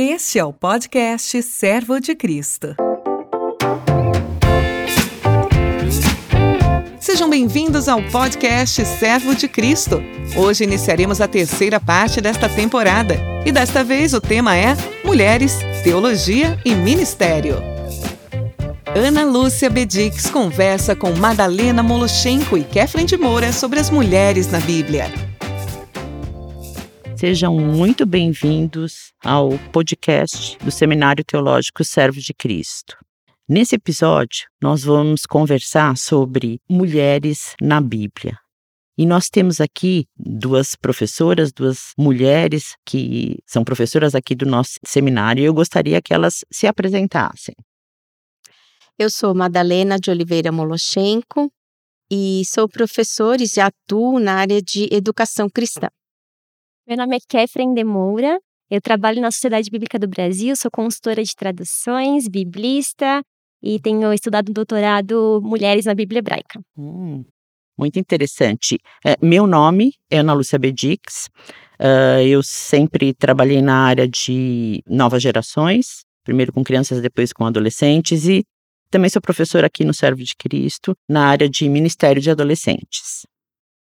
Este é o podcast Servo de Cristo. Sejam bem-vindos ao podcast Servo de Cristo. Hoje iniciaremos a terceira parte desta temporada e desta vez o tema é Mulheres, Teologia e Ministério. Ana Lúcia Bedix conversa com Madalena Moloshenko e Kathleen de Moura sobre as mulheres na Bíblia. Sejam muito bem-vindos ao podcast do Seminário Teológico Servo de Cristo. Nesse episódio, nós vamos conversar sobre mulheres na Bíblia. E nós temos aqui duas professoras, duas mulheres que são professoras aqui do nosso seminário, e eu gostaria que elas se apresentassem. Eu sou Madalena de Oliveira Moloshenko e sou professora e atuo na área de educação cristã. Meu nome é Kefren de Moura, eu trabalho na Sociedade Bíblica do Brasil, sou consultora de traduções, biblista e tenho estudado doutorado Mulheres na Bíblia Hebraica. Hum, muito interessante. É, meu nome é Ana Lúcia Bedix, uh, eu sempre trabalhei na área de novas gerações, primeiro com crianças, depois com adolescentes e também sou professora aqui no Servo de Cristo, na área de Ministério de Adolescentes.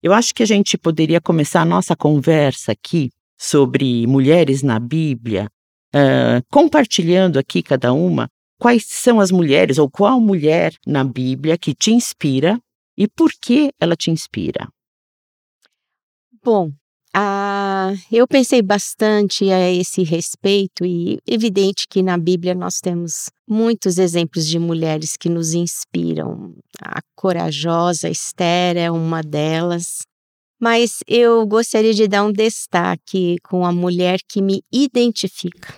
Eu acho que a gente poderia começar a nossa conversa aqui sobre mulheres na Bíblia, uh, compartilhando aqui cada uma quais são as mulheres ou qual mulher na Bíblia que te inspira e por que ela te inspira. Bom, ah, eu pensei bastante a esse respeito e evidente que na Bíblia nós temos muitos exemplos de mulheres que nos inspiram. A corajosa Esther é uma delas, mas eu gostaria de dar um destaque com a mulher que me identifica.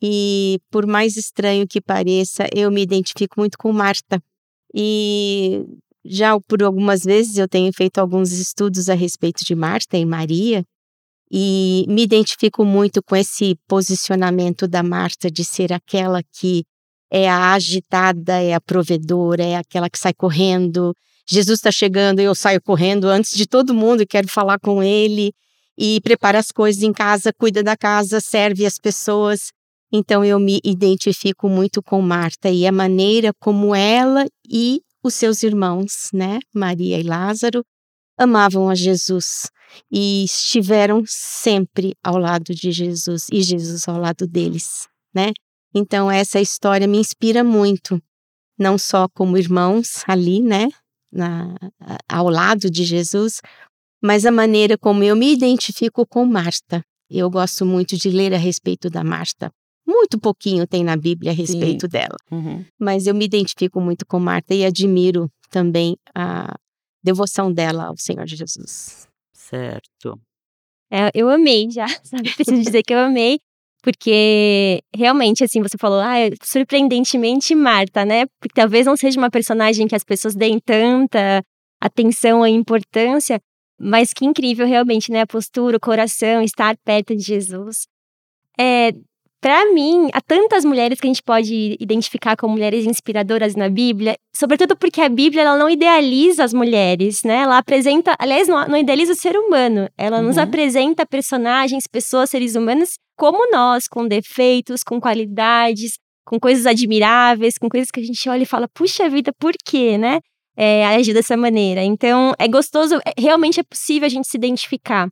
E por mais estranho que pareça, eu me identifico muito com Marta. E já por algumas vezes eu tenho feito alguns estudos a respeito de Marta e Maria e me identifico muito com esse posicionamento da Marta de ser aquela que é a agitada, é a provedora, é aquela que sai correndo. Jesus está chegando e eu saio correndo antes de todo mundo e quero falar com ele e prepara as coisas em casa, cuida da casa, serve as pessoas. Então eu me identifico muito com Marta e a maneira como ela e os seus irmãos, né, Maria e Lázaro, amavam a Jesus e estiveram sempre ao lado de Jesus e Jesus ao lado deles, né? Então essa história me inspira muito, não só como irmãos ali, né, na, ao lado de Jesus, mas a maneira como eu me identifico com Marta. Eu gosto muito de ler a respeito da Marta, muito pouquinho tem na Bíblia a respeito Sim. dela. Uhum. Mas eu me identifico muito com Marta e admiro também a devoção dela ao Senhor Jesus. Certo. É, eu amei já, sabe? Preciso dizer que eu amei, porque realmente, assim, você falou, ah, surpreendentemente Marta, né? Porque talvez não seja uma personagem que as pessoas deem tanta atenção e importância, mas que incrível realmente, né? A postura, o coração, estar perto de Jesus. É, para mim, há tantas mulheres que a gente pode identificar como mulheres inspiradoras na Bíblia, sobretudo porque a Bíblia ela não idealiza as mulheres, né? Ela apresenta, aliás, não, não idealiza o ser humano. Ela uhum. nos apresenta personagens, pessoas, seres humanos como nós, com defeitos, com qualidades, com coisas admiráveis, com coisas que a gente olha e fala, puxa vida, por quê, né? É, agir dessa maneira. Então, é gostoso, é, realmente é possível a gente se identificar.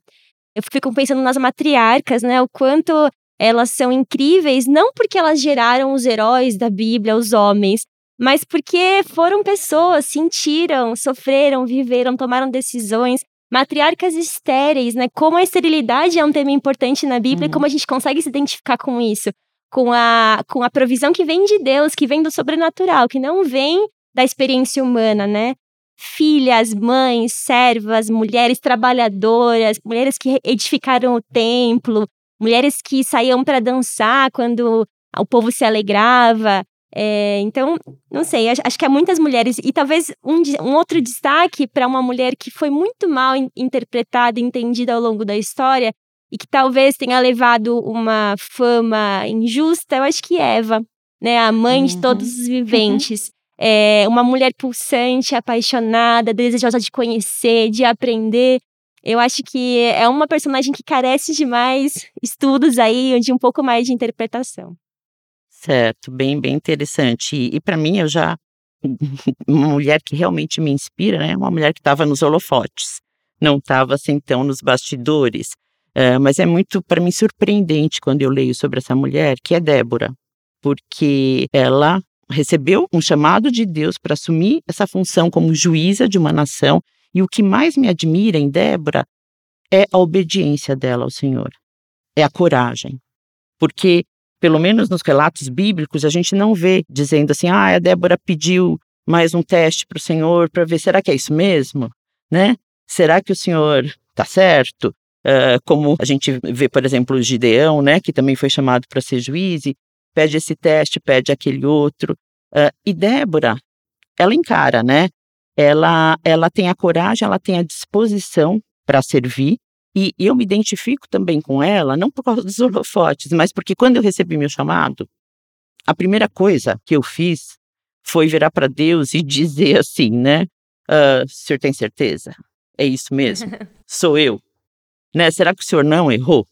Eu fico pensando nas matriarcas, né? O quanto elas são incríveis não porque elas geraram os heróis da Bíblia, os homens, mas porque foram pessoas, sentiram, sofreram, viveram, tomaram decisões. Matriarcas estéreis, né? Como a esterilidade é um tema importante na Bíblia uhum. e como a gente consegue se identificar com isso. Com a, com a provisão que vem de Deus, que vem do sobrenatural, que não vem da experiência humana, né? Filhas, mães, servas, mulheres trabalhadoras, mulheres que edificaram o templo, mulheres que saíam para dançar quando o povo se alegrava. É, então, não sei, acho, que há muitas mulheres, e talvez um, um outro destaque para uma mulher que foi muito mal in, interpretada e entendida ao longo da história, e que talvez tenha levado uma fama injusta, eu acho que Eva, né, a mãe uhum. de todos os viventes. Uhum. É uma mulher pulsante, apaixonada, desejosa de conhecer, de aprender, Eu acho que é uma personagem que carece de mais estudos aí, de um pouco mais de interpretação. Certo, bem, bem interessante. E, e para mim, eu já. Uma mulher que realmente me inspira, né? Uma mulher que estava nos holofotes, não estava assim então nos bastidores. Uh, mas é muito, para mim, surpreendente quando eu leio sobre essa mulher, que é Débora, porque ela recebeu um chamado de Deus para assumir essa função como juíza de uma nação. E o que mais me admira em Débora é a obediência dela ao Senhor, é a coragem. Porque pelo menos nos relatos bíblicos, a gente não vê dizendo assim, ah, a Débora pediu mais um teste para o Senhor para ver, será que é isso mesmo? Né? Será que o Senhor está certo? Uh, como a gente vê, por exemplo, o Gideão, né, que também foi chamado para ser juiz, pede esse teste, pede aquele outro. Uh, e Débora, ela encara, né? Ela, ela tem a coragem, ela tem a disposição para servir, e eu me identifico também com ela, não por causa dos holofotes, mas porque quando eu recebi meu chamado, a primeira coisa que eu fiz foi virar para Deus e dizer assim, né? Uh, o senhor tem certeza? É isso mesmo? Sou eu? Né? Será que o senhor não errou?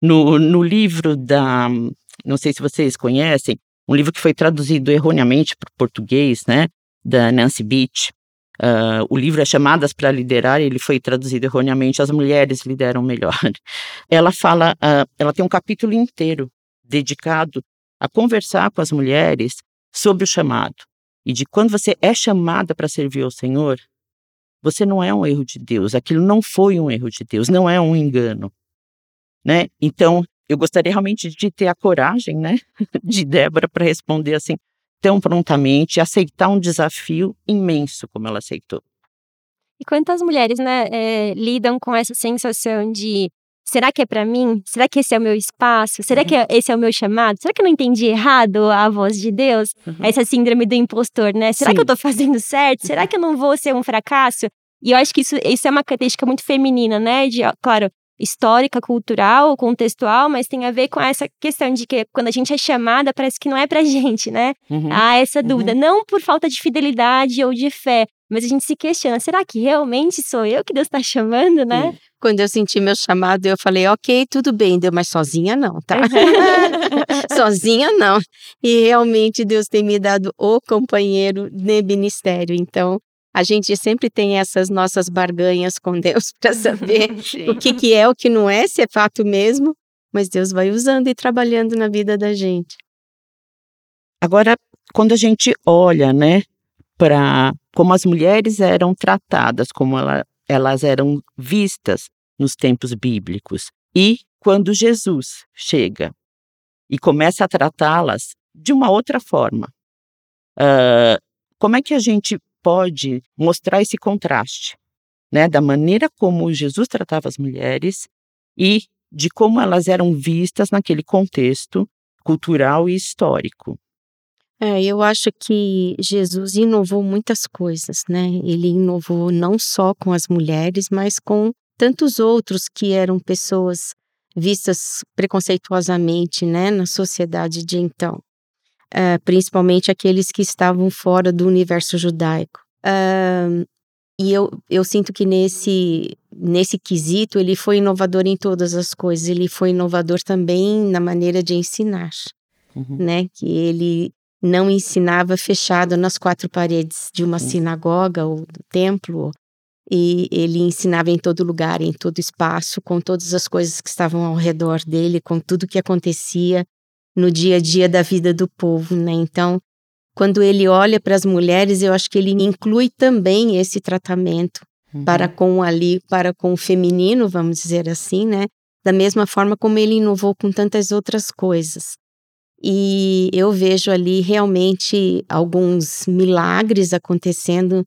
No, no livro da. Não sei se vocês conhecem, um livro que foi traduzido erroneamente para o português, né? Da Nancy Beach, Uh, o livro é Chamadas para Liderar, ele foi traduzido erroneamente, As Mulheres Lideram Melhor. Ela fala, uh, ela tem um capítulo inteiro dedicado a conversar com as mulheres sobre o chamado. E de quando você é chamada para servir ao Senhor, você não é um erro de Deus, aquilo não foi um erro de Deus, não é um engano. Né? Então, eu gostaria realmente de ter a coragem, né, de Débora para responder assim: tão prontamente, aceitar um desafio imenso como ela aceitou. E quantas mulheres, né, é, lidam com essa sensação de será que é para mim? Será que esse é o meu espaço? Será que uhum. esse é o meu chamado? Será que eu não entendi errado a voz de Deus? Uhum. Essa síndrome do impostor, né? Será Sim. que eu tô fazendo certo? Será que eu não vou ser um fracasso? E eu acho que isso, isso é uma característica muito feminina, né? De, claro, histórica, cultural, contextual, mas tem a ver com essa questão de que quando a gente é chamada, parece que não é pra gente, né? Uhum. Há essa uhum. dúvida. Uhum. Não por falta de fidelidade ou de fé, mas a gente se questiona: será que realmente sou eu que Deus está chamando, né? Quando eu senti meu chamado, eu falei: ok, tudo bem, Deus, mas sozinha não, tá? sozinha não. E realmente Deus tem me dado o companheiro de ministério. Então, a gente sempre tem essas nossas barganhas com Deus para saber o que, que é, o que não é, se é fato mesmo, mas Deus vai usando e trabalhando na vida da gente. Agora, quando a gente olha, né, para como as mulheres eram tratadas, como ela, elas eram vistas nos tempos bíblicos, e quando Jesus chega e começa a tratá-las de uma outra forma, uh, como é que a gente pode mostrar esse contraste, né, da maneira como Jesus tratava as mulheres e de como elas eram vistas naquele contexto cultural e histórico. É, eu acho que Jesus inovou muitas coisas, né? Ele inovou não só com as mulheres, mas com tantos outros que eram pessoas vistas preconceituosamente, né, na sociedade de então uh, principalmente aqueles que estavam fora do universo judaico. Uh, e eu, eu sinto que nesse, nesse quesito ele foi inovador em todas as coisas. Ele foi inovador também na maneira de ensinar, uhum. né? Que ele não ensinava fechado nas quatro paredes de uma uhum. sinagoga ou do templo, e ele ensinava em todo lugar, em todo espaço, com todas as coisas que estavam ao redor dele, com tudo que acontecia no dia a dia da vida do povo, né? Então, quando ele olha para as mulheres, eu acho que ele inclui também esse tratamento uhum. para com ali, para com o feminino, vamos dizer assim, né? Da mesma forma como ele inovou com tantas outras coisas. E eu vejo ali realmente alguns milagres acontecendo,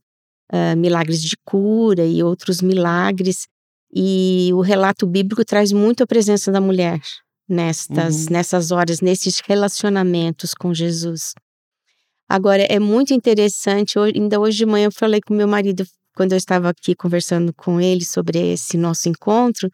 uh, milagres de cura e outros milagres. E o relato bíblico traz muito a presença da mulher, nestas, uhum. nessas horas, nesses relacionamentos com Jesus. Agora, é muito interessante, ainda hoje de manhã eu falei com meu marido, quando eu estava aqui conversando com ele sobre esse nosso encontro,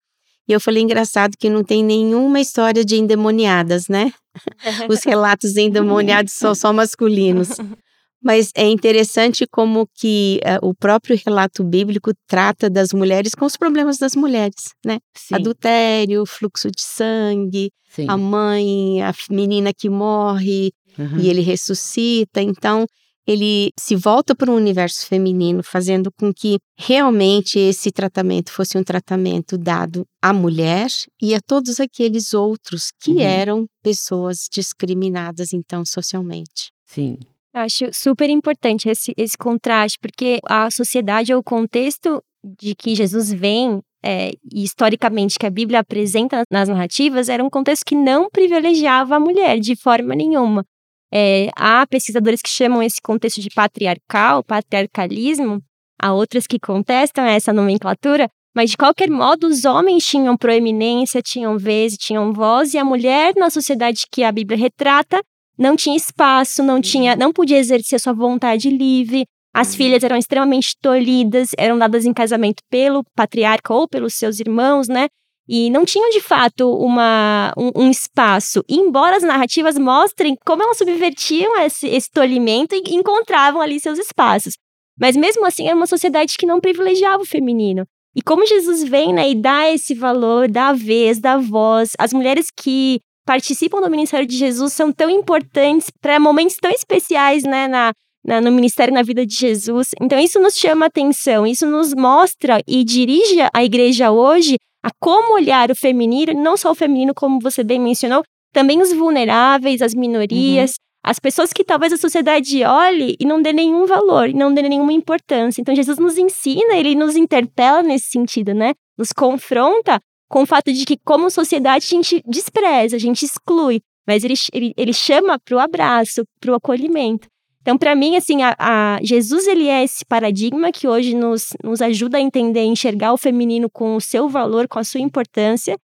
e eu falei, engraçado que não tem nenhuma história de endemoniadas, né? Os relatos endemoniados são só masculinos. Mas é interessante como que uh, o próprio relato bíblico trata das mulheres com os problemas das mulheres, né? Sim. Adultério, fluxo de sangue, Sim. a mãe, a menina que morre Uhum. e ele ressuscita. Então, ele se volta para o universo feminino, fazendo com que realmente esse tratamento fosse um tratamento dado à mulher e a todos aqueles outros que Uhum. eram pessoas discriminadas, então, socialmente. Sim. Acho super importante esse, esse contraste, porque a sociedade ou o contexto de que Jesus vem, é, historicamente que a Bíblia apresenta nas narrativas, era um contexto que não privilegiava a mulher de forma nenhuma. É, há pesquisadores que chamam esse contexto de patriarcal, patriarcalismo, há outras que contestam essa nomenclatura, mas de qualquer modo os homens tinham proeminência, tinham vez, tinham voz, e a mulher na sociedade que a Bíblia retrata não tinha espaço, não tinha, não podia exercer sua vontade livre. As filhas eram extremamente tolhidas, eram dadas em casamento pelo patriarca ou pelos seus irmãos, né? E não tinham de fato uma, um, um espaço. E embora as narrativas mostrem como elas subvertiam esse, esse tolhimento e encontravam ali seus espaços. Mas mesmo assim, era uma sociedade que não privilegiava o feminino. E como Jesus vem né, e dá esse valor, dá a vez, dá a voz, as mulheres que participam do ministério de Jesus são tão importantes para momentos tão especiais né, na, na, no ministério na vida de Jesus. Então, isso nos chama atenção, isso nos mostra e dirige a igreja hoje a como olhar o feminino, não só o feminino, como você bem mencionou, também os vulneráveis, as minorias, as pessoas que talvez a sociedade olhe e não dê nenhum valor, e não dê nenhuma importância. Então, Jesus nos ensina, ele nos interpela nesse sentido, né? Nos confronta com o fato de que, como sociedade, a gente despreza, a gente exclui, mas ele, ele, ele chama para o abraço, para o acolhimento. Então, para mim, assim, a, a, Jesus ele é esse paradigma que hoje nos, nos ajuda a entender, enxergar o feminino com o seu valor, com a sua importância.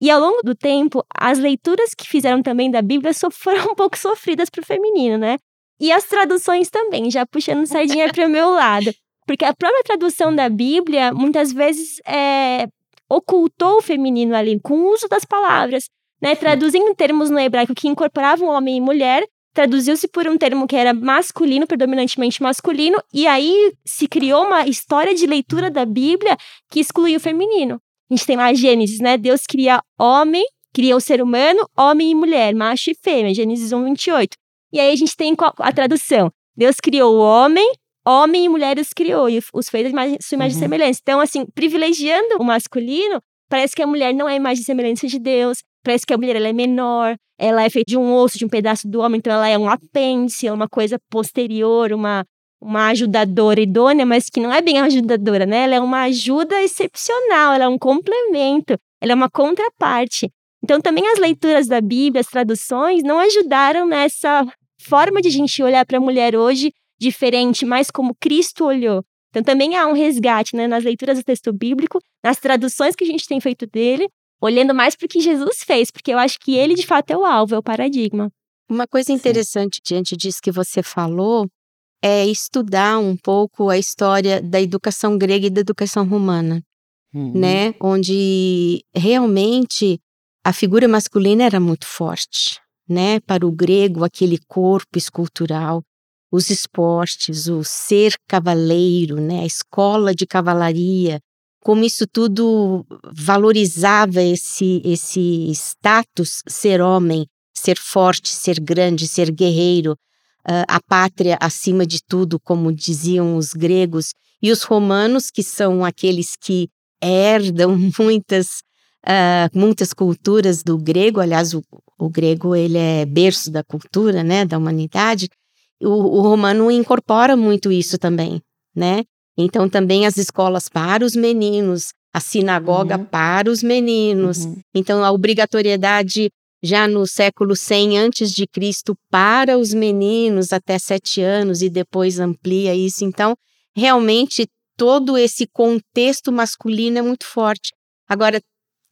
E ao longo do tempo, as leituras que fizeram também da Bíblia foram um pouco sofridas para o feminino, né? E as traduções também, já puxando sardinha para o meu lado. Porque a própria tradução da Bíblia, muitas vezes, é, ocultou o feminino ali, com o uso das palavras, né? Traduzindo termos no hebraico que incorporavam homem e mulher, traduziu-se por um termo que era masculino, predominantemente masculino, e aí se criou uma história de leitura da Bíblia que excluiu o feminino. A gente tem lá Gênesis, né? Deus cria homem, cria o ser humano, homem e mulher, macho e fêmea, Gênesis 1, 28. E aí a gente tem a tradução. Deus criou o homem, homem e mulher os criou, e os fez a sua imagem e Uhum. semelhança. Então, assim, privilegiando o masculino, parece que a mulher não é a imagem e semelhança de Deus, parece que a mulher ela é menor, ela é feita de um osso, de um pedaço do homem, então ela é um apêndice, é uma coisa posterior, uma, uma ajudadora idônea, mas que não é bem ajudadora, né? Ela é uma ajuda excepcional, ela é um complemento, ela é uma contraparte. Então, também as leituras da Bíblia, as traduções, não ajudaram nessa forma de a gente olhar para a mulher hoje diferente, mais como Cristo olhou. Então, também há um resgate né, nas leituras do texto bíblico, nas traduções que a gente tem feito dele, olhando mais para o que Jesus fez, porque eu acho que ele, de fato, é o alvo, é o paradigma. Uma coisa interessante diante disso que você falou é estudar um pouco a história da educação grega e da educação romana, Uhum. né? Onde realmente a figura masculina era muito forte, né? Para o grego, aquele corpo escultural, os esportes, o ser cavaleiro, né? A escola de cavalaria, como isso tudo valorizava esse esse status ser homem, ser forte, ser grande, ser guerreiro, uh, a pátria acima de tudo, como diziam os gregos, e os romanos, que são aqueles que herdam muitas, uh, muitas culturas do grego, aliás, o, o, grego ele é berço da cultura, né, da humanidade, o, o romano incorpora muito isso também, né? Então também as escolas para os meninos, a sinagoga uhum. para os meninos. Uhum. Então a obrigatoriedade já no século 100 antes de Cristo para os meninos até sete anos e depois amplia isso. Então realmente todo esse contexto masculino é muito forte. Agora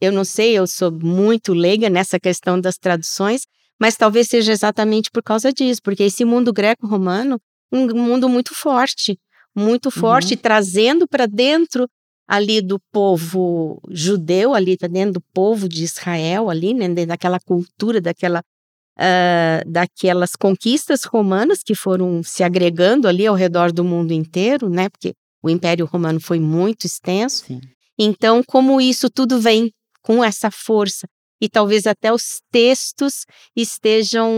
eu não sei, eu sou muito leiga nessa questão das traduções, mas talvez seja exatamente por causa disso, porque esse mundo greco-romano um mundo muito forte, muito forte, uhum. trazendo para dentro ali do povo judeu, ali tá dentro do povo de Israel, ali, né, dentro daquela cultura, daquela uh, daquelas conquistas romanas que foram se agregando ali ao redor do mundo inteiro, né? Porque o Império Romano foi muito extenso. Sim. Então, como isso tudo vem com essa força e talvez até os textos estejam,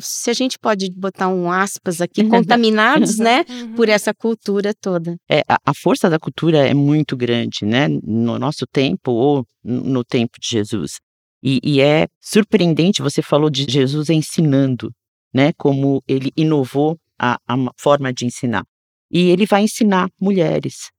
se a gente pode botar um aspas aqui, contaminados, né, Uhum. por essa cultura toda. É, a, a força da cultura é muito grande, né? No nosso tempo ou no tempo de Jesus. E, e é surpreendente, você falou de Jesus ensinando, né? Como ele inovou a, a ma- forma de ensinar. E ele vai ensinar mulheres.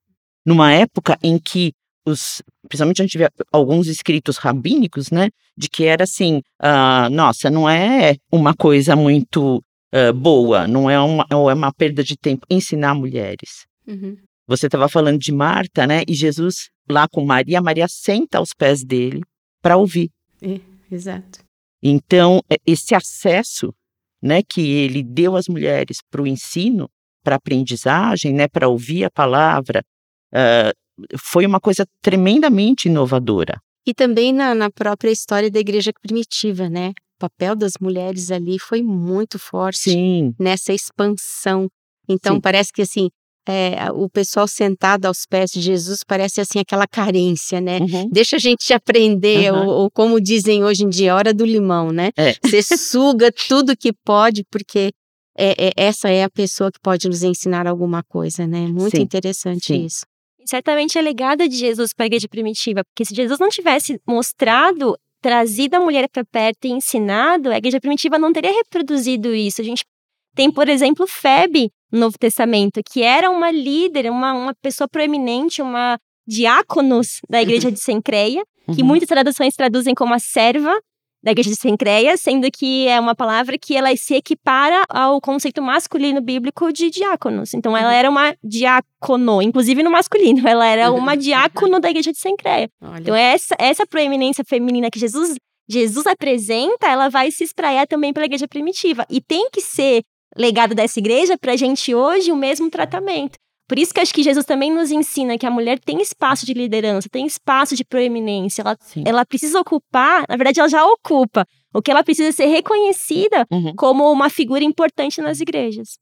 Numa época em que os, principalmente a gente vê alguns escritos rabínicos, né? De que era assim, ah, nossa, não é uma coisa muito ah, boa, não é uma, é uma perda de tempo ensinar mulheres. Você estava falando de Marta, né? E Jesus lá com Maria, Maria senta aos pés dele para ouvir. Exato. Então, é- esse acesso, né, que ele deu às mulheres para o ensino, para aprendizagem, né, para ouvir a palavra, ah, foi uma coisa tremendamente inovadora. E também na, na própria história da igreja primitiva, né? O papel das mulheres ali foi muito forte Sim, nessa expansão. Então Sim. parece que assim, é, o pessoal sentado aos pés de Jesus parece assim aquela carência, né? uhum, Deixa a gente aprender, Aham. ou, ou como dizem hoje em dia, hora do limão, né? É. Você suga tudo que pode, porque é, é- essa é a pessoa que pode nos ensinar alguma coisa, né? Muito Sim, interessante sim. isso. Certamente é legado de Jesus para a igreja primitiva, porque se Jesus não tivesse mostrado, trazido a mulher para perto e ensinado, a igreja primitiva não teria reproduzido isso. A gente tem, por exemplo, Febe no Novo Testamento, que era uma líder, uma, uma pessoa proeminente, uma diáconos da igreja de Sencreia, que uhum. muitas traduções traduzem como a serva da igreja de Sencreia, sendo que é uma palavra que ela se equipara ao conceito masculino bíblico de diáconos. Então ela era uma diácono, inclusive no masculino, ela era uma diácono da igreja de Sencreia. Olha, Então essa essa proeminência feminina que Jesus Jesus apresenta, ela vai se espraiar também pela igreja primitiva. E tem que ser legado dessa igreja pra gente hoje o mesmo tratamento. Por isso que acho que Jesus também nos ensina que a mulher tem espaço de liderança, tem espaço de proeminência, ela Sim. ela precisa ocupar, na verdade ela já ocupa. O que ela precisa é ser reconhecida Uhum. como uma figura importante nas igrejas.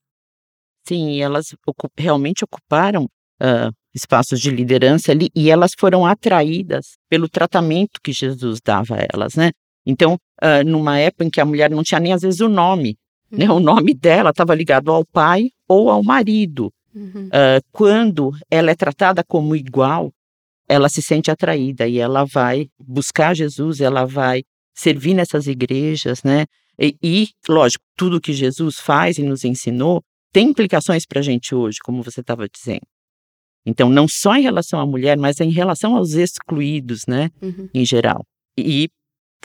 Sim, elas realmente ocuparam ah, espaços de liderança ali e elas foram atraídas pelo tratamento que Jesus dava a elas, né? Então, ah, numa época em que a mulher não tinha nem às vezes o nome, né? O nome dela estava ligado ao pai ou ao marido. Uhum. Ah, quando ela é tratada como igual, ela se sente atraída e ela vai buscar Jesus, ela vai servir nessas igrejas, né? E, e, lógico, tudo que Jesus faz e nos ensinou tem implicações para a gente hoje, como você estava dizendo. Então, não só em relação à mulher, mas em relação aos excluídos, né? Uhum. Em geral. E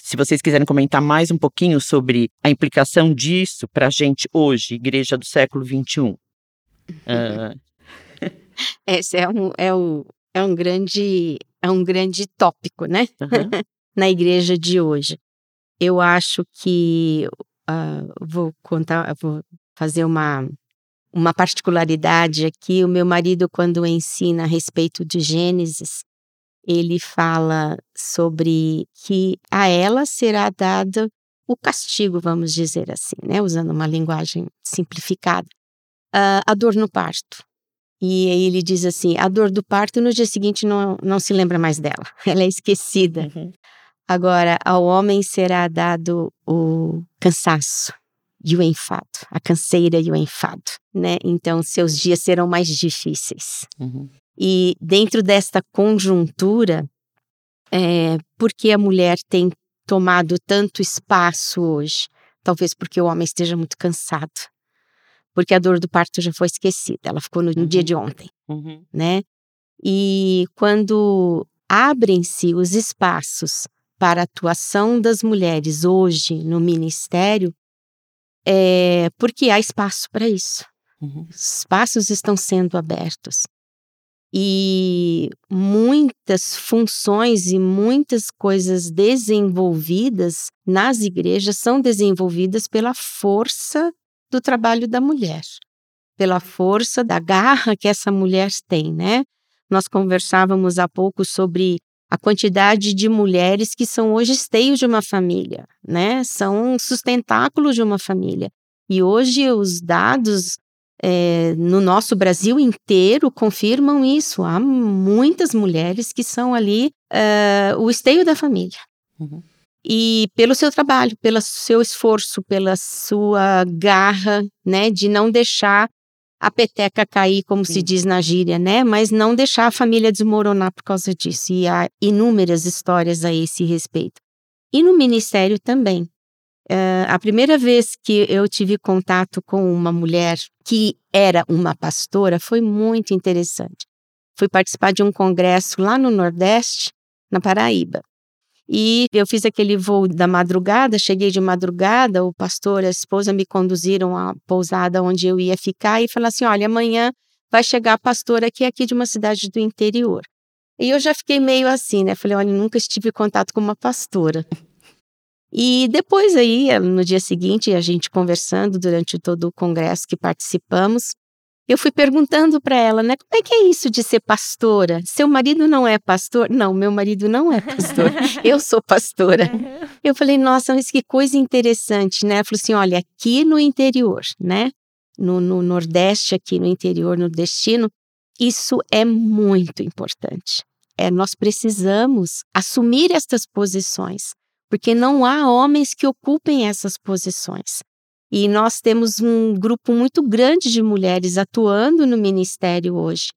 se vocês quiserem comentar mais um pouquinho sobre a implicação disso para a gente hoje, igreja do século XXI. Ah, Esse é um, é, o, é um grande é um grande tópico, né? aham. Na igreja de hoje. Eu acho que ah, vou contar, vou fazer uma uma particularidade aqui. O meu marido, quando ensina a respeito de Gênesis, ele fala sobre que a ela será dado o castigo, vamos dizer assim, né? Usando uma linguagem simplificada, ah, a dor no parto. E aí ele diz assim: a dor do parto no dia seguinte não, não se lembra mais dela, ela é esquecida. Uhum. Agora, ao homem será dado o cansaço e o enfado, a canseira e o enfado, né? Então, seus dias serão mais difíceis. Uhum. E dentro desta conjuntura, é, porque a mulher tem tomado tanto espaço hoje? Talvez porque o homem esteja muito cansado. Porque a dor do parto já foi esquecida, ela ficou no, no dia Uhum. de ontem, Uhum. né? E quando abrem-se os espaços para a atuação das mulheres hoje no ministério, é porque há espaço para isso. Uhum. Os espaços estão sendo abertos. E muitas funções e muitas coisas desenvolvidas nas igrejas são desenvolvidas pela força do trabalho da mulher, pela força da garra que essa mulher tem, né? Nós conversávamos há pouco sobre a quantidade de mulheres que são hoje esteios de uma família, né? São sustentáculos de uma família. E hoje os dados é, no nosso Brasil inteiro confirmam isso. Há muitas mulheres que são ali uh, o esteio da família. Uhum. E pelo seu trabalho, pelo seu esforço, pela sua garra, né, de não deixar a peteca cair, como Sim. se diz na gíria, né, mas não deixar a família desmoronar por causa disso. E há inúmeras histórias a esse respeito. E no ministério também. Uh, a primeira vez que eu tive contato com uma mulher que era uma pastora foi muito interessante. Fui participar de um congresso lá no Nordeste, na Paraíba. E eu fiz aquele voo da madrugada, cheguei de madrugada, o pastor e a esposa me conduziram à pousada onde eu ia ficar e falaram assim: olha, amanhã vai chegar a pastora que é aqui de uma cidade do interior. E eu já fiquei meio assim, né? Falei, olha, nunca estive em contato com uma pastora. E depois aí, no dia seguinte, a gente conversando durante todo o congresso que participamos, eu fui perguntando para ela, né, como é que é isso de ser pastora? Seu marido não é pastor? Não, meu marido não é pastor. eu sou pastora. Eu falei, nossa, mas que coisa interessante, né? Ela falou assim, olha, aqui no interior, né? No, no Nordeste, aqui no interior nordestino, isso é muito importante. É, nós precisamos assumir estas posições porque não há homens que ocupem essas posições. E nós temos um grupo muito grande de mulheres atuando no ministério hoje.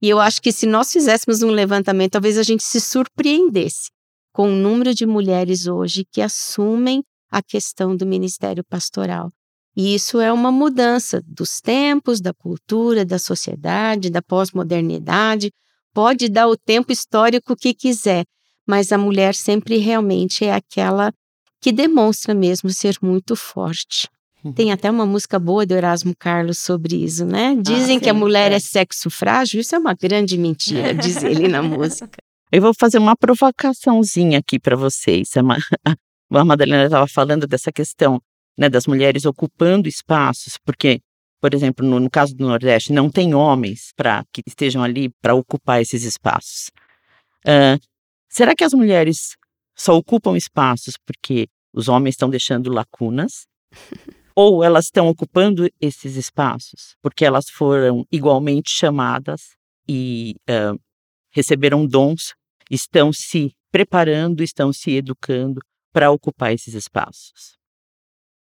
E eu acho que se nós fizéssemos um levantamento, talvez a gente se surpreendesse com o número de mulheres hoje que assumem a questão do ministério pastoral. E isso é uma mudança dos tempos, da cultura, da sociedade, da pós-modernidade. Pode dar o tempo histórico que quiser, mas a mulher sempre realmente é aquela que demonstra mesmo ser muito forte. Uhum. Tem até uma música boa do Erasmo Carlos sobre isso, né? Ah, Dizem ah, que a mulher é. é sexo frágil, isso é uma grande mentira, diz ele na música. Eu vou fazer uma provocaçãozinha aqui para vocês. A Madalena estava falando dessa questão né, das mulheres ocupando espaços, porque, por exemplo, no, no caso do Nordeste, não tem homens para que estejam ali para ocupar esses espaços. Uh, Será que as mulheres só ocupam espaços porque os homens estão deixando lacunas? Ou elas estão ocupando esses espaços porque elas foram igualmente chamadas e uh, receberam dons, estão se preparando, estão se educando para ocupar esses espaços?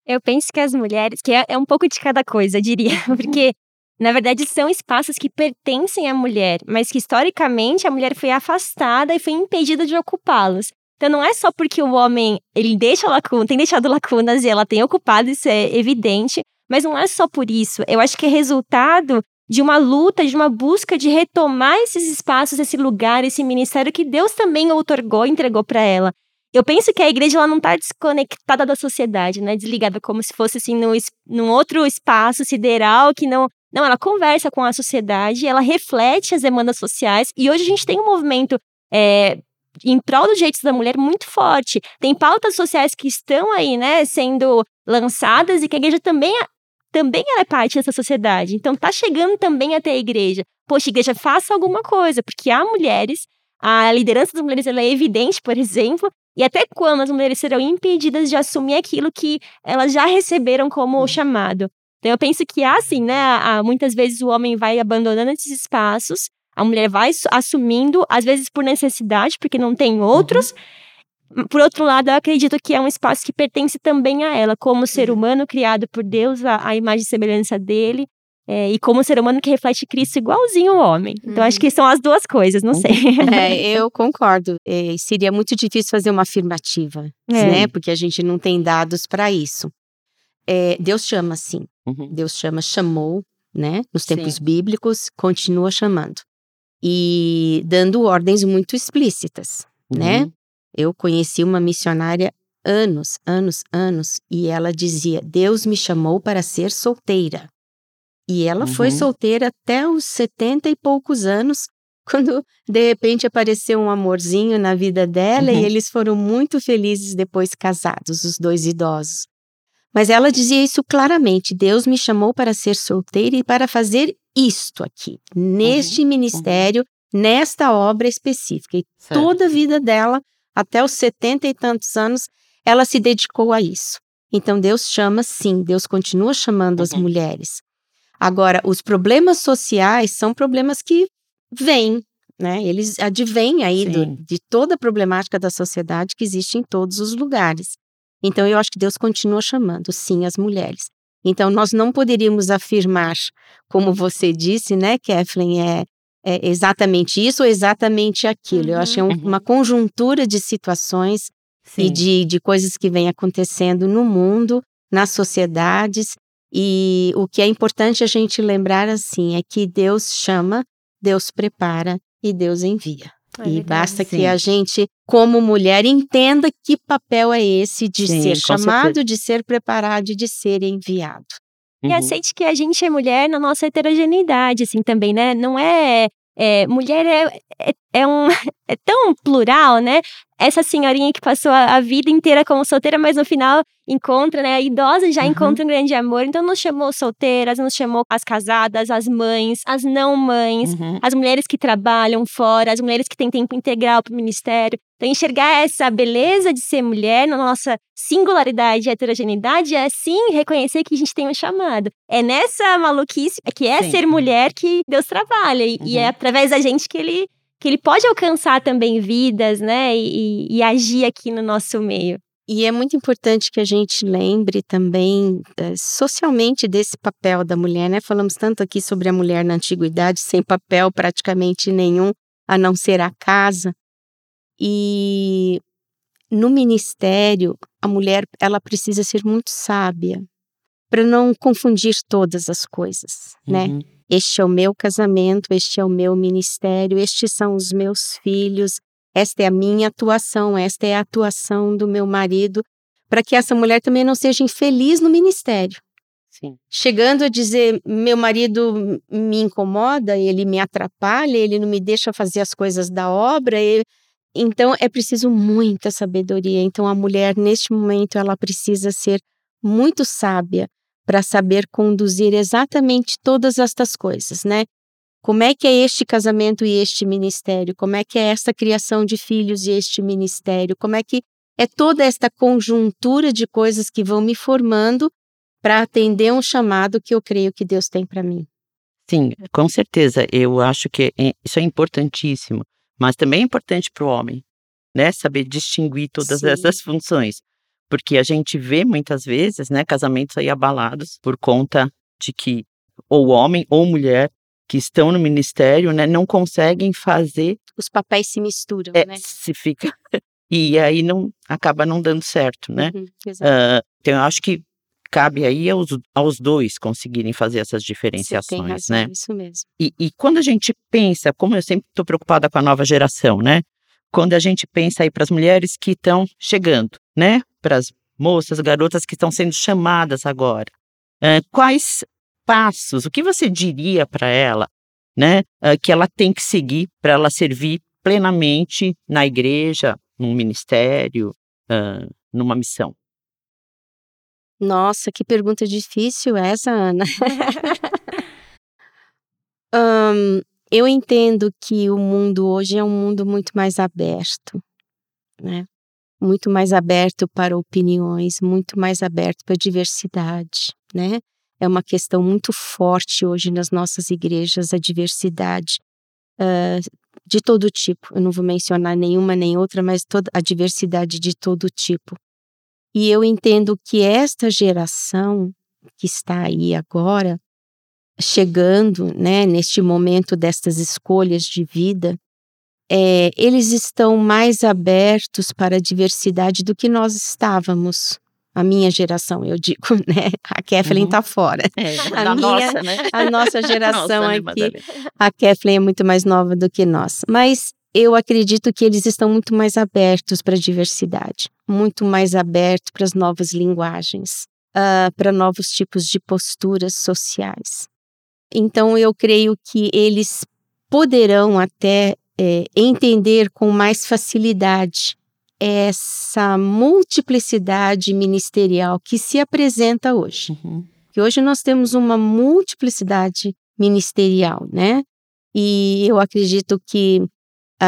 Eu penso que as mulheres, que é, é um pouco de cada coisa, diria, porque na verdade, são espaços que pertencem à mulher, mas que historicamente a mulher foi afastada e foi impedida de ocupá-los. Então não é só porque o homem ele deixa lacuna, tem deixado lacunas e ela tem ocupado, isso é evidente, mas não é só por isso. Eu acho que é resultado de uma luta, de uma busca de retomar esses espaços, esse lugar, esse ministério que Deus também outorgou, entregou para ela. Eu penso que a igreja ela não está desconectada da sociedade, né? Desligada como se fosse assim num, num outro espaço sideral que não não, ela conversa com a sociedade, ela reflete as demandas sociais e hoje a gente tem um movimento é, em prol dos direitos da mulher muito forte. Tem pautas sociais que estão aí, né, sendo lançadas e que a igreja também também ela é parte dessa sociedade. Então tá chegando também até a igreja. Poxa, igreja, faça alguma coisa, porque há mulheres, a liderança das mulheres ela é evidente, por exemplo, e até quando as mulheres serão impedidas de assumir aquilo que elas já receberam como chamado. Então eu penso que há assim, né? Há, muitas vezes o homem vai abandonando esses espaços, a mulher vai assumindo, às vezes por necessidade, porque não tem outros. Uhum. Por outro lado, eu acredito que é um espaço que pertence também a ela, como ser uhum. humano criado por Deus, a, a imagem e semelhança dele. É, e como ser humano que reflete Cristo igualzinho o homem. Então, acho uhum. que são as duas coisas, não sei. É, eu concordo. É, seria muito difícil fazer uma afirmativa, é. né? Porque a gente não tem dados para isso. É, Deus chama, sim. Uhum. Deus chama, chamou, né? Nos tempos sim. bíblicos, continua chamando. E dando ordens muito explícitas, né? uhum. né? Eu conheci uma missionária anos, anos, anos, e ela dizia: Deus me chamou para ser solteira. E ela uhum. foi solteira até os setenta e poucos anos, quando de repente apareceu um amorzinho na vida dela uhum. e eles foram muito felizes depois casados, os dois idosos. Mas ela dizia isso claramente: Deus me chamou para ser solteira e para fazer isto aqui, neste uhum, uhum. ministério, uhum. nesta obra específica. E Certo. toda a vida dela, até os setenta e tantos anos, ela se dedicou a isso. Então Deus chama sim, Deus continua chamando as Uhum. mulheres. Agora, os problemas sociais são problemas que vêm, né? Eles advêm aí do- de toda a problemática da sociedade que existe em todos os lugares. Então, eu acho que Deus continua chamando, sim, as mulheres. Então, nós não poderíamos afirmar, como você disse, né, Kathleen, é, é exatamente isso ou exatamente aquilo. Eu acho que é um- Uhum. uma conjuntura de situações e Sim. de, de coisas que vêm acontecendo no mundo, nas sociedades. E o que é importante a gente lembrar assim é que Deus chama, Deus prepara e Deus envia. É e verdade. basta que a gente, como mulher, entenda que papel é esse de Sim, ser chamado, certeza. de ser preparado e de ser enviado. E Uhum. aceite que a gente é mulher na nossa heterogeneidade, assim, também, né? Não é. É, mulher é, é, é um. É tão plural, né? Essa senhorinha que passou a, a vida inteira como solteira, mas no final encontra, né? A idosa já Uhum. encontra um grande amor. Então nos chamou solteiras, nos chamou as casadas, as mães, as não mães, Uhum. as mulheres que trabalham fora, as mulheres que têm tempo integral para o ministério. Então, enxergar essa beleza de ser mulher na nossa singularidade e heterogeneidade é sim reconhecer que a gente tem um chamado. É nessa maluquice que é Sim. ser mulher que Deus trabalha. E, e é Uhum. através da gente que ele, que ele pode alcançar também vidas, né? E, e- e agir aqui no nosso meio. E é muito importante que a gente lembre também eh, socialmente desse papel da mulher, né? Falamos tanto aqui sobre a mulher na antiguidade, sem papel praticamente nenhum, a não ser a casa. E no ministério, a mulher ela precisa ser muito sábia para não confundir todas as coisas, né? Uhum. Este é o meu casamento, este é o meu ministério, estes são os meus filhos, esta é a minha atuação, esta é a atuação do meu marido, para que essa mulher também não seja infeliz no ministério. Sim. Chegando a dizer, meu marido me incomoda, ele me atrapalha, ele não me deixa fazer as coisas da obra. ele- Então é preciso muita sabedoria. Então a mulher neste momento ela precisa ser muito sábia para saber conduzir exatamente todas estas coisas, né? Como é que é este casamento e este ministério? Como é que é esta criação de filhos e este ministério? Como é que é toda esta conjuntura de coisas que vão me formando para atender um chamado que eu creio que Deus tem para mim? Sim, com certeza. Eu acho que é- isso é importantíssimo, mas também é importante para o homem, né? Saber distinguir todas Sim. essas funções. Porque a gente vê muitas vezes, né, casamentos aí abalados por conta de que ou homem ou mulher que estão no ministério, né, não conseguem fazer, Os papéis se misturam, é, né? se fica e aí não acaba não dando certo, né? Uhum. Ah, então eu acho que cabe aí aos, aos dois conseguirem fazer essas diferenciações, razão, né? Isso mesmo. E, e quando a gente pensa, como eu sempre estou preocupada com a nova geração, né? Quando a gente pensa aí para as mulheres que estão chegando, né? Para as moças, garotas que estão sendo chamadas agora, eh, quais passos, o que você diria para ela, né? eh, que ela tem que seguir para ela servir plenamente na igreja, num ministério, ah, numa missão? Nossa, que pergunta difícil essa, Ana. Ahn, eu entendo que o mundo hoje é um mundo muito mais aberto, né? Muito mais aberto para opiniões, muito mais aberto para diversidade, né? É uma questão muito forte hoje nas nossas igrejas, a diversidade ah, de todo tipo. Eu não vou mencionar nenhuma nem outra, mas toda a diversidade de todo tipo. E eu entendo que esta geração que está aí agora, chegando, né, neste momento destas escolhas de vida, é, eles estão mais abertos para a diversidade do que nós estávamos. A minha geração, eu digo, né? A Kathleen Uhum. está fora. É, A minha- nossa, né? A nossa geração Nossa, né, aqui a Kathleen é muito mais nova do que nós. Mas eu acredito que eles estão muito mais abertos para a diversidade, muito mais abertos para as novas linguagens, ah, para novos tipos de posturas sociais. Então eu creio que eles poderão até eh, entender com mais facilidade essa multiplicidade ministerial que se apresenta hoje Uhum. que hoje nós temos uma multiplicidade ministerial, né? E eu acredito que uh,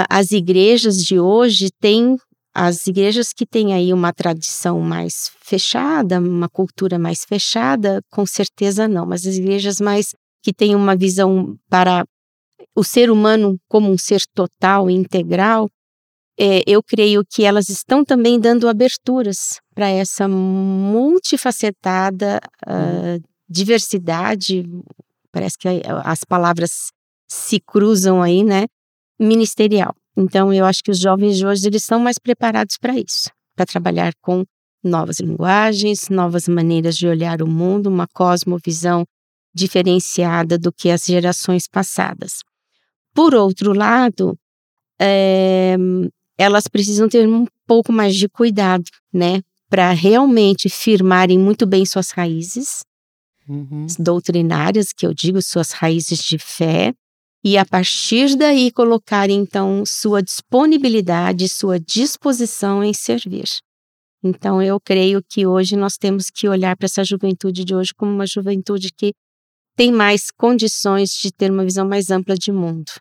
as igrejas de hoje têm as igrejas que têm aí uma tradição mais fechada, uma cultura mais fechada, com certeza não, mas as igrejas mais que têm uma visão para o ser humano como um ser total e integral, é, eu creio que elas estão também dando aberturas para essa multifacetada uh, diversidade, parece que as palavras se cruzam aí, né? Ministerial. Então, eu acho que os jovens de hoje eles estão mais preparados para isso, para trabalhar com novas linguagens, novas maneiras de olhar o mundo, uma cosmovisão diferenciada do que as gerações passadas. Por outro lado, é, elas precisam ter um pouco mais de cuidado, né, para realmente firmarem muito bem suas raízes uhum. doutrinárias, que eu digo, suas raízes de fé, e a partir daí colocar então sua disponibilidade, sua disposição em servir. Então eu creio que hoje nós temos que olhar para essa juventude de hoje como uma juventude que tem mais condições de ter uma visão mais ampla de mundo.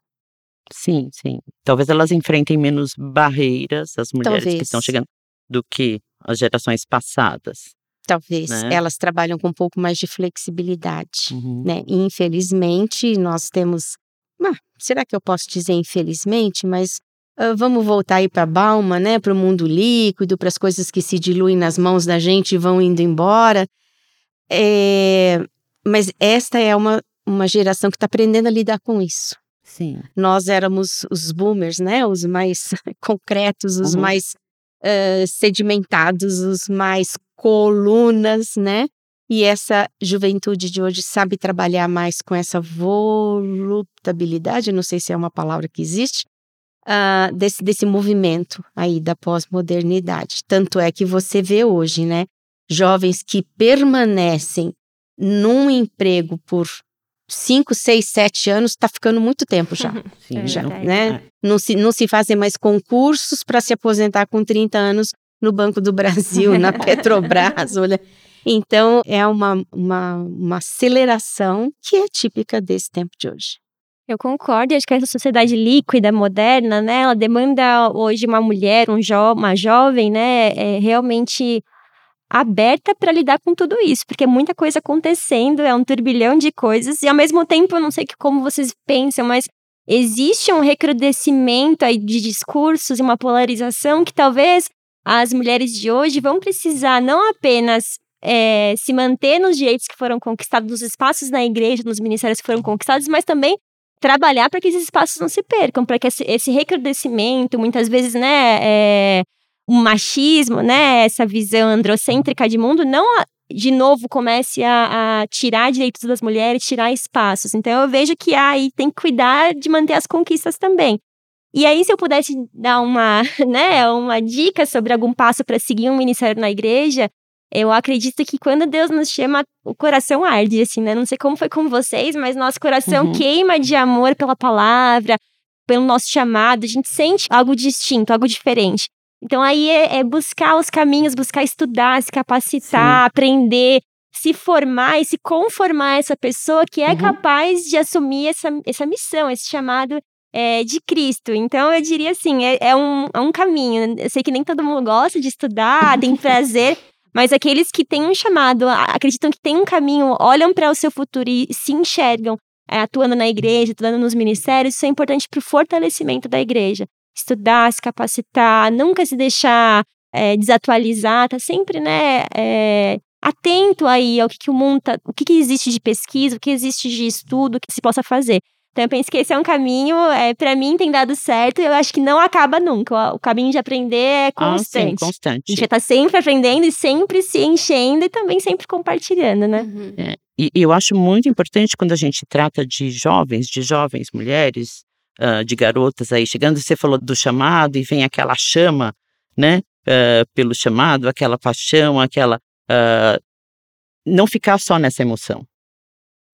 Sim, sim. Talvez elas enfrentem menos barreiras, as mulheres Talvez. que estão chegando, do que as gerações passadas. Talvez né? elas trabalham com um pouco mais de flexibilidade, uhum. né? infelizmente nós temos ah, será que eu posso dizer infelizmente, mas uh, vamos voltar aí para Balma, né, para o mundo líquido, para as coisas que se diluem nas mãos da gente e vão indo embora. É, mas esta é uma, uma geração que está aprendendo a lidar com isso. Sim. Nós éramos os boomers, né, os mais concretos, os uhum. mais uh, sedimentados, os mais colunas, né? E essa juventude de hoje sabe trabalhar mais com essa voluptabilidade, não sei se é uma palavra que existe, uh, desse, desse movimento aí da pós-modernidade. Tanto é que você vê hoje, né, jovens que permanecem num emprego por 5, 6, 7 anos, está ficando muito tempo já. Sim, já né? É. Não, se, não se fazem mais concursos para se aposentar com 30 anos no Banco do Brasil, na Petrobras, olha. Então, é uma, uma, uma aceleração que é típica desse tempo de hoje. Eu concordo, acho que essa sociedade líquida, moderna, né, ela demanda hoje uma mulher, um jo uma jovem, né, é realmente aberta para lidar com tudo isso, porque é muita coisa acontecendo, é um turbilhão de coisas, e ao mesmo tempo, eu não sei como vocês pensam, mas existe um recrudescimento aí de discursos e uma polarização que talvez as mulheres de hoje vão precisar não apenas é, se manter nos direitos que foram conquistados, nos espaços na igreja, nos ministérios que foram conquistados, mas também trabalhar para que esses espaços não se percam, para que esse, esse, recrudescimento, muitas vezes, né, é, um machismo, né, essa visão androcêntrica de mundo, não de novo comece a, a, tirar direitos das mulheres, tirar espaços. Então eu vejo que aí tem que cuidar de manter as conquistas também. E aí, se eu pudesse dar uma, né, uma dica sobre algum passo para seguir um ministério na igreja, eu acredito que quando Deus nos chama, o coração arde, assim, né? Não sei como foi com vocês, mas nosso coração uhum. queima de amor pela palavra, pelo nosso chamado. A gente sente algo distinto, algo diferente. Então aí é, é buscar os caminhos, buscar estudar, se capacitar, Sim. aprender, se formar e se conformar essa pessoa que é uhum. capaz de assumir essa, essa missão, esse chamado é, de Cristo. Então eu diria assim, é, é, um, é um caminho. Eu sei que nem todo mundo gosta de estudar, tem prazer, mas aqueles que têm um chamado, acreditam que tem um caminho, olham para o seu futuro e se enxergam é, atuando na igreja, atuando nos ministérios, isso é importante para o fortalecimento da igreja. Estudar, se capacitar, nunca se deixar é, desatualizar, tá sempre, né, é, atento aí ao que, que o mundo tá, o que, que existe de pesquisa, o que existe de estudo que se possa fazer. Então eu penso que esse é um caminho, é, para mim tem dado certo, eu acho que não acaba nunca. O, caminho de aprender é constante. Ah, sim, constante. A gente está sempre aprendendo e sempre se enchendo e também sempre compartilhando, né? Uhum. É, e, e, eu acho muito importante quando a gente trata de jovens, de jovens mulheres, uh, de garotas aí chegando, você falou do chamado e vem aquela chama, né? Uh, pelo chamado, aquela paixão, aquela. Uh, não ficar só nessa emoção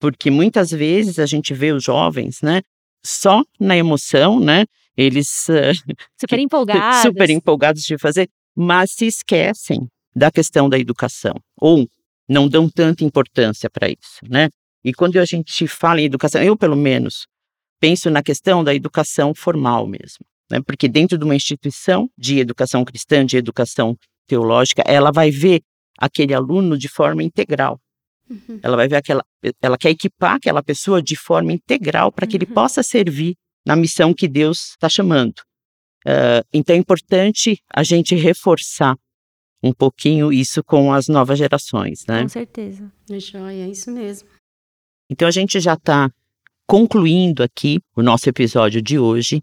porque muitas vezes a gente vê os jovens, né, só na emoção, né, eles uh, super empolgados, super empolgados de fazer, mas se esquecem da questão da educação ou não dão tanta importância para isso, né? E quando a gente fala em educação, eu pelo menos penso na questão da educação formal mesmo, né? Porque dentro de uma instituição de educação cristã, de educação teológica, ela vai ver aquele aluno de forma integral. Uhum. Ela vai ver aquela, ela quer equipar aquela pessoa de forma integral para que ele uhum. possa servir na missão que Deus está chamando. Uh, então é importante a gente reforçar um pouquinho isso com as novas gerações, né? Com certeza. É joia, é isso mesmo. Então a gente já está concluindo aqui o nosso episódio de hoje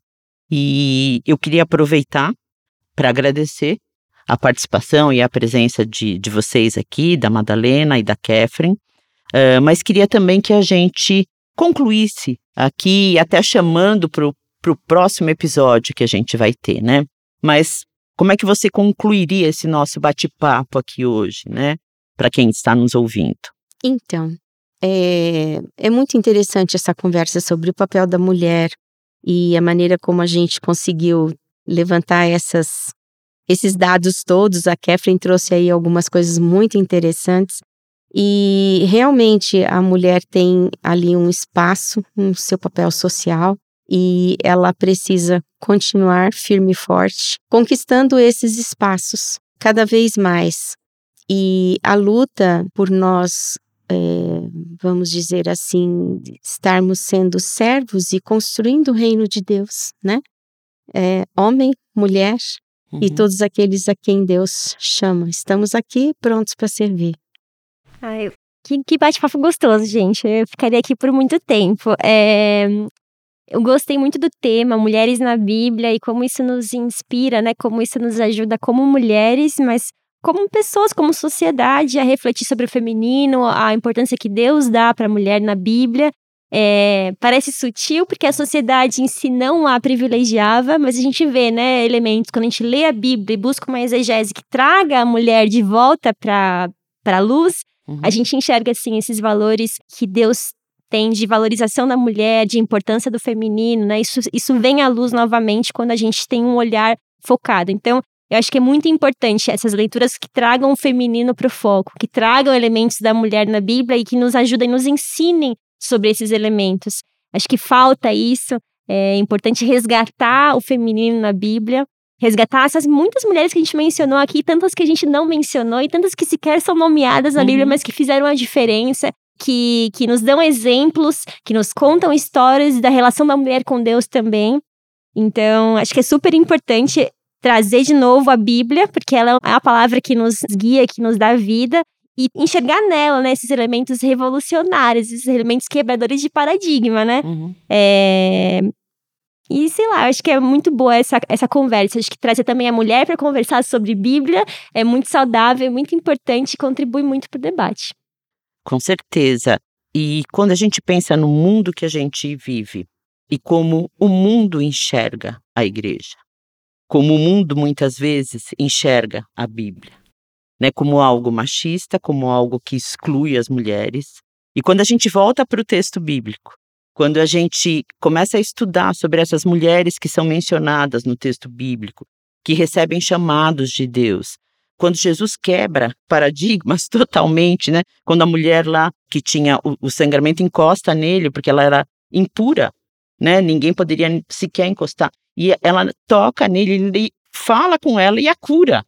e eu queria aproveitar para agradecer a participação e a presença de, de vocês aqui, da Madalena e da Catherine, uh, mas queria também que a gente concluísse aqui, até chamando para o próximo episódio que a gente vai ter, né? Mas como é que você concluiria esse nosso bate-papo aqui hoje, né? Para quem está nos ouvindo. Então, é, é muito interessante essa conversa sobre o papel da mulher e a maneira como a gente conseguiu levantar essas, esses dados todos. A Catherine trouxe aí algumas coisas muito interessantes. E realmente a mulher tem ali um espaço, um seu papel social, e ela precisa continuar firme e forte, conquistando esses espaços cada vez mais. E a luta por nós, é, vamos dizer assim, estarmos sendo servos e construindo o reino de Deus, né? É, homem, mulher uhum. e todos aqueles a quem Deus chama. Estamos aqui prontos para servir. Ai, que, que bate-papo gostoso, gente. Eu ficaria aqui por muito tempo. É, eu gostei muito do tema Mulheres na Bíblia e como isso nos inspira, né? Como isso nos ajuda como mulheres, mas como pessoas, como sociedade, a refletir sobre o feminino, a importância que Deus dá para a mulher na Bíblia. É, parece sutil porque a sociedade em si não a privilegiava, mas a gente vê, né, elementos quando a gente lê a Bíblia e busca uma exegese que traga a mulher de volta para a luz, uhum. a gente enxerga assim esses valores que Deus tem de valorização da mulher, de importância do feminino, né? Isso, isso vem à luz novamente quando a gente tem um olhar focado. Então, eu acho que é muito importante essas leituras que tragam o feminino para o foco, que tragam elementos da mulher na Bíblia e que nos ajudem, nos ensinem sobre esses elementos. Acho que falta isso. É importante resgatar o feminino na Bíblia, resgatar essas muitas mulheres que a gente mencionou aqui, tantas que a gente não mencionou e tantas que sequer são nomeadas na uhum. Bíblia, mas que fizeram a diferença que, que nos dão exemplos, que nos contam histórias da relação da mulher com Deus também. Então, acho que é super importante trazer de novo a Bíblia, porque ela é a palavra que nos guia, que nos dá vida, e enxergar nela, né, esses elementos revolucionários, esses elementos quebradores de paradigma, né? Uhum. É... E sei lá, acho que é muito boa essa, essa conversa. Acho que trazer também a mulher para conversar sobre Bíblia é muito saudável, é muito importante e contribui muito para o debate. Com certeza. E quando a gente pensa no mundo que a gente vive e como o mundo enxerga a igreja, como o mundo muitas vezes enxerga a Bíblia, né, como algo machista, como algo que exclui as mulheres. E quando a gente volta para o texto bíblico, quando a gente começa a estudar sobre essas mulheres que são mencionadas no texto bíblico, que recebem chamados de Deus, quando Jesus quebra paradigmas totalmente, né? Quando a mulher lá que tinha o, o sangramento encosta nele porque ela era impura, né? Ninguém poderia sequer encostar. E ela toca nele, ele fala com ela e a cura.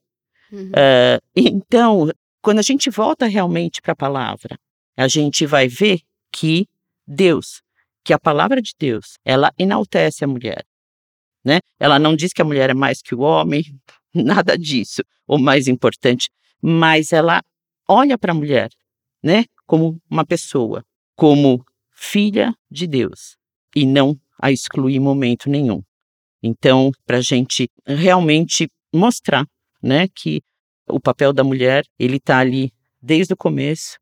Uhum. Uh, então, quando a gente volta realmente para a palavra, a gente vai ver que Deus, que a palavra de Deus, ela enaltece a mulher. Né? Ela não diz que a mulher é mais que o homem, nada disso, ou mais importante, mas ela olha para a mulher, né, como uma pessoa, como filha de Deus e não a exclui em momento nenhum. Então, para a gente realmente mostrar, né, que o papel da mulher ele está ali desde o começo,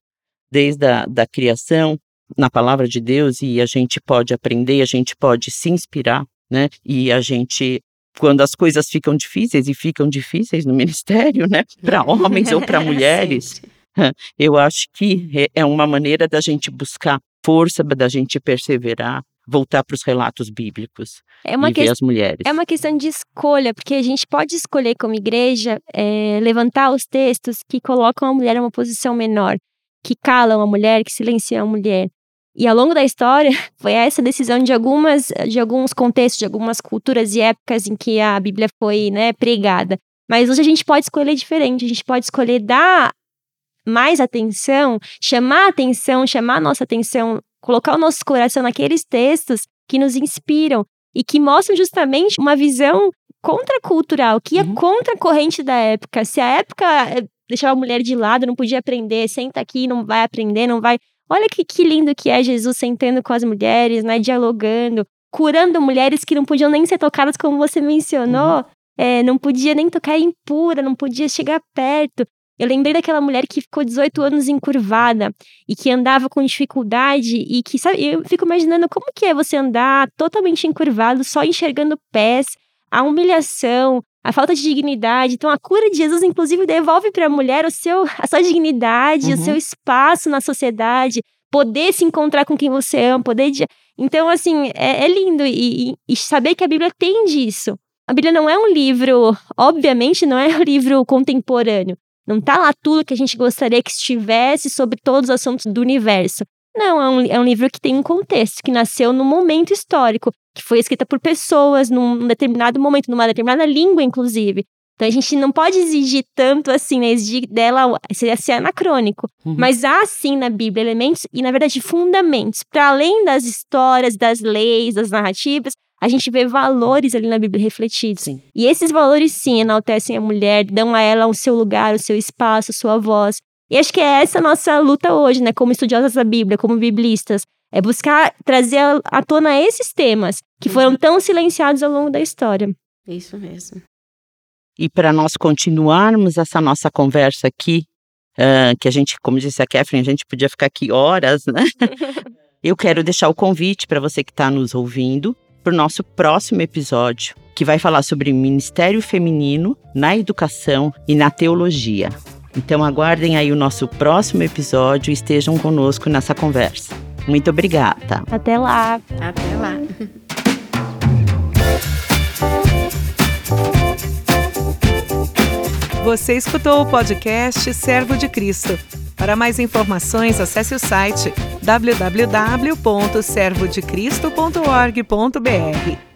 desde a da criação, na palavra de Deus e a gente pode aprender, a gente pode se inspirar, né? E a gente quando as coisas ficam difíceis e ficam difíceis no ministério, né, para homens ou para mulheres, eu acho que é, é uma maneira da gente buscar força, da gente perseverar, voltar para os relatos bíblicos é uma e ver as mulheres. É uma questão de escolha, porque a gente pode escolher como igreja é, levantar os textos que colocam a mulher em uma posição menor, que calam a mulher, que silenciam a mulher. E ao longo da história, foi essa decisão de algumas, de alguns contextos, de algumas culturas e épocas em que a Bíblia foi, né, pregada. Mas hoje a gente pode escolher diferente, a gente pode escolher dar mais atenção, chamar atenção, chamar a nossa atenção, colocar o nosso coração naqueles textos que nos inspiram e que mostram justamente uma visão contracultural, que é uhum. contra a corrente da época. Se a época eh, deixava a mulher de lado, não podia aprender, senta aqui, não vai aprender, não vai. Olha que, que lindo que é Jesus sentando com as mulheres, né, dialogando, curando mulheres que não podiam nem ser tocadas, como você mencionou. Uhum. É, não podia nem tocar impura, não podia chegar perto. Eu lembrei daquela mulher que ficou 18 anos encurvada e que andava com dificuldade e que, sabe, eu fico imaginando como que é você andar totalmente encurvado, só enxergando pés, a humilhação, a falta de dignidade. Então, a cura de Jesus, inclusive, devolve para a mulher o seu, a sua dignidade, uhum. o seu espaço na sociedade, poder se encontrar com quem você ama, poder. De... Então, assim, é, é lindo e, e, e saber que a Bíblia tem disso. A Bíblia não é um livro, obviamente, não é um livro contemporâneo. Não tá lá tudo que a gente gostaria que estivesse sobre todos os assuntos do universo. Não, é um, é um livro que tem um contexto, que nasceu num momento histórico, que foi escrita por pessoas num determinado momento, numa determinada língua, inclusive. Então a gente não pode exigir tanto assim, né? Exigir dela seria ser anacrônico. Uhum. Mas há sim na Bíblia elementos e, na verdade, fundamentos. Para além das histórias, das leis, das narrativas, a gente vê valores ali na Bíblia refletidos. Sim. E esses valores, sim, enaltecem a mulher, dão a ela o seu lugar, o seu espaço, a sua voz. E acho que é essa a nossa luta hoje, né, como estudiosas da Bíblia, como biblistas, é buscar trazer à tona esses temas que foram uhum. tão silenciados ao longo da história. Isso mesmo. E para nós continuarmos essa nossa conversa aqui, uh, que a gente, como disse a Catherine, a gente podia ficar aqui horas, né? Eu quero deixar o convite para você que está nos ouvindo para o nosso próximo episódio, que vai falar sobre Ministério Feminino na Educação e na Teologia. Então aguardem aí o nosso próximo episódio e estejam conosco nessa conversa. Muito obrigada. Até lá. Até lá. Você escutou o podcast Servo de Cristo. Para mais informações, acesse o site www.servodecristo.org.br.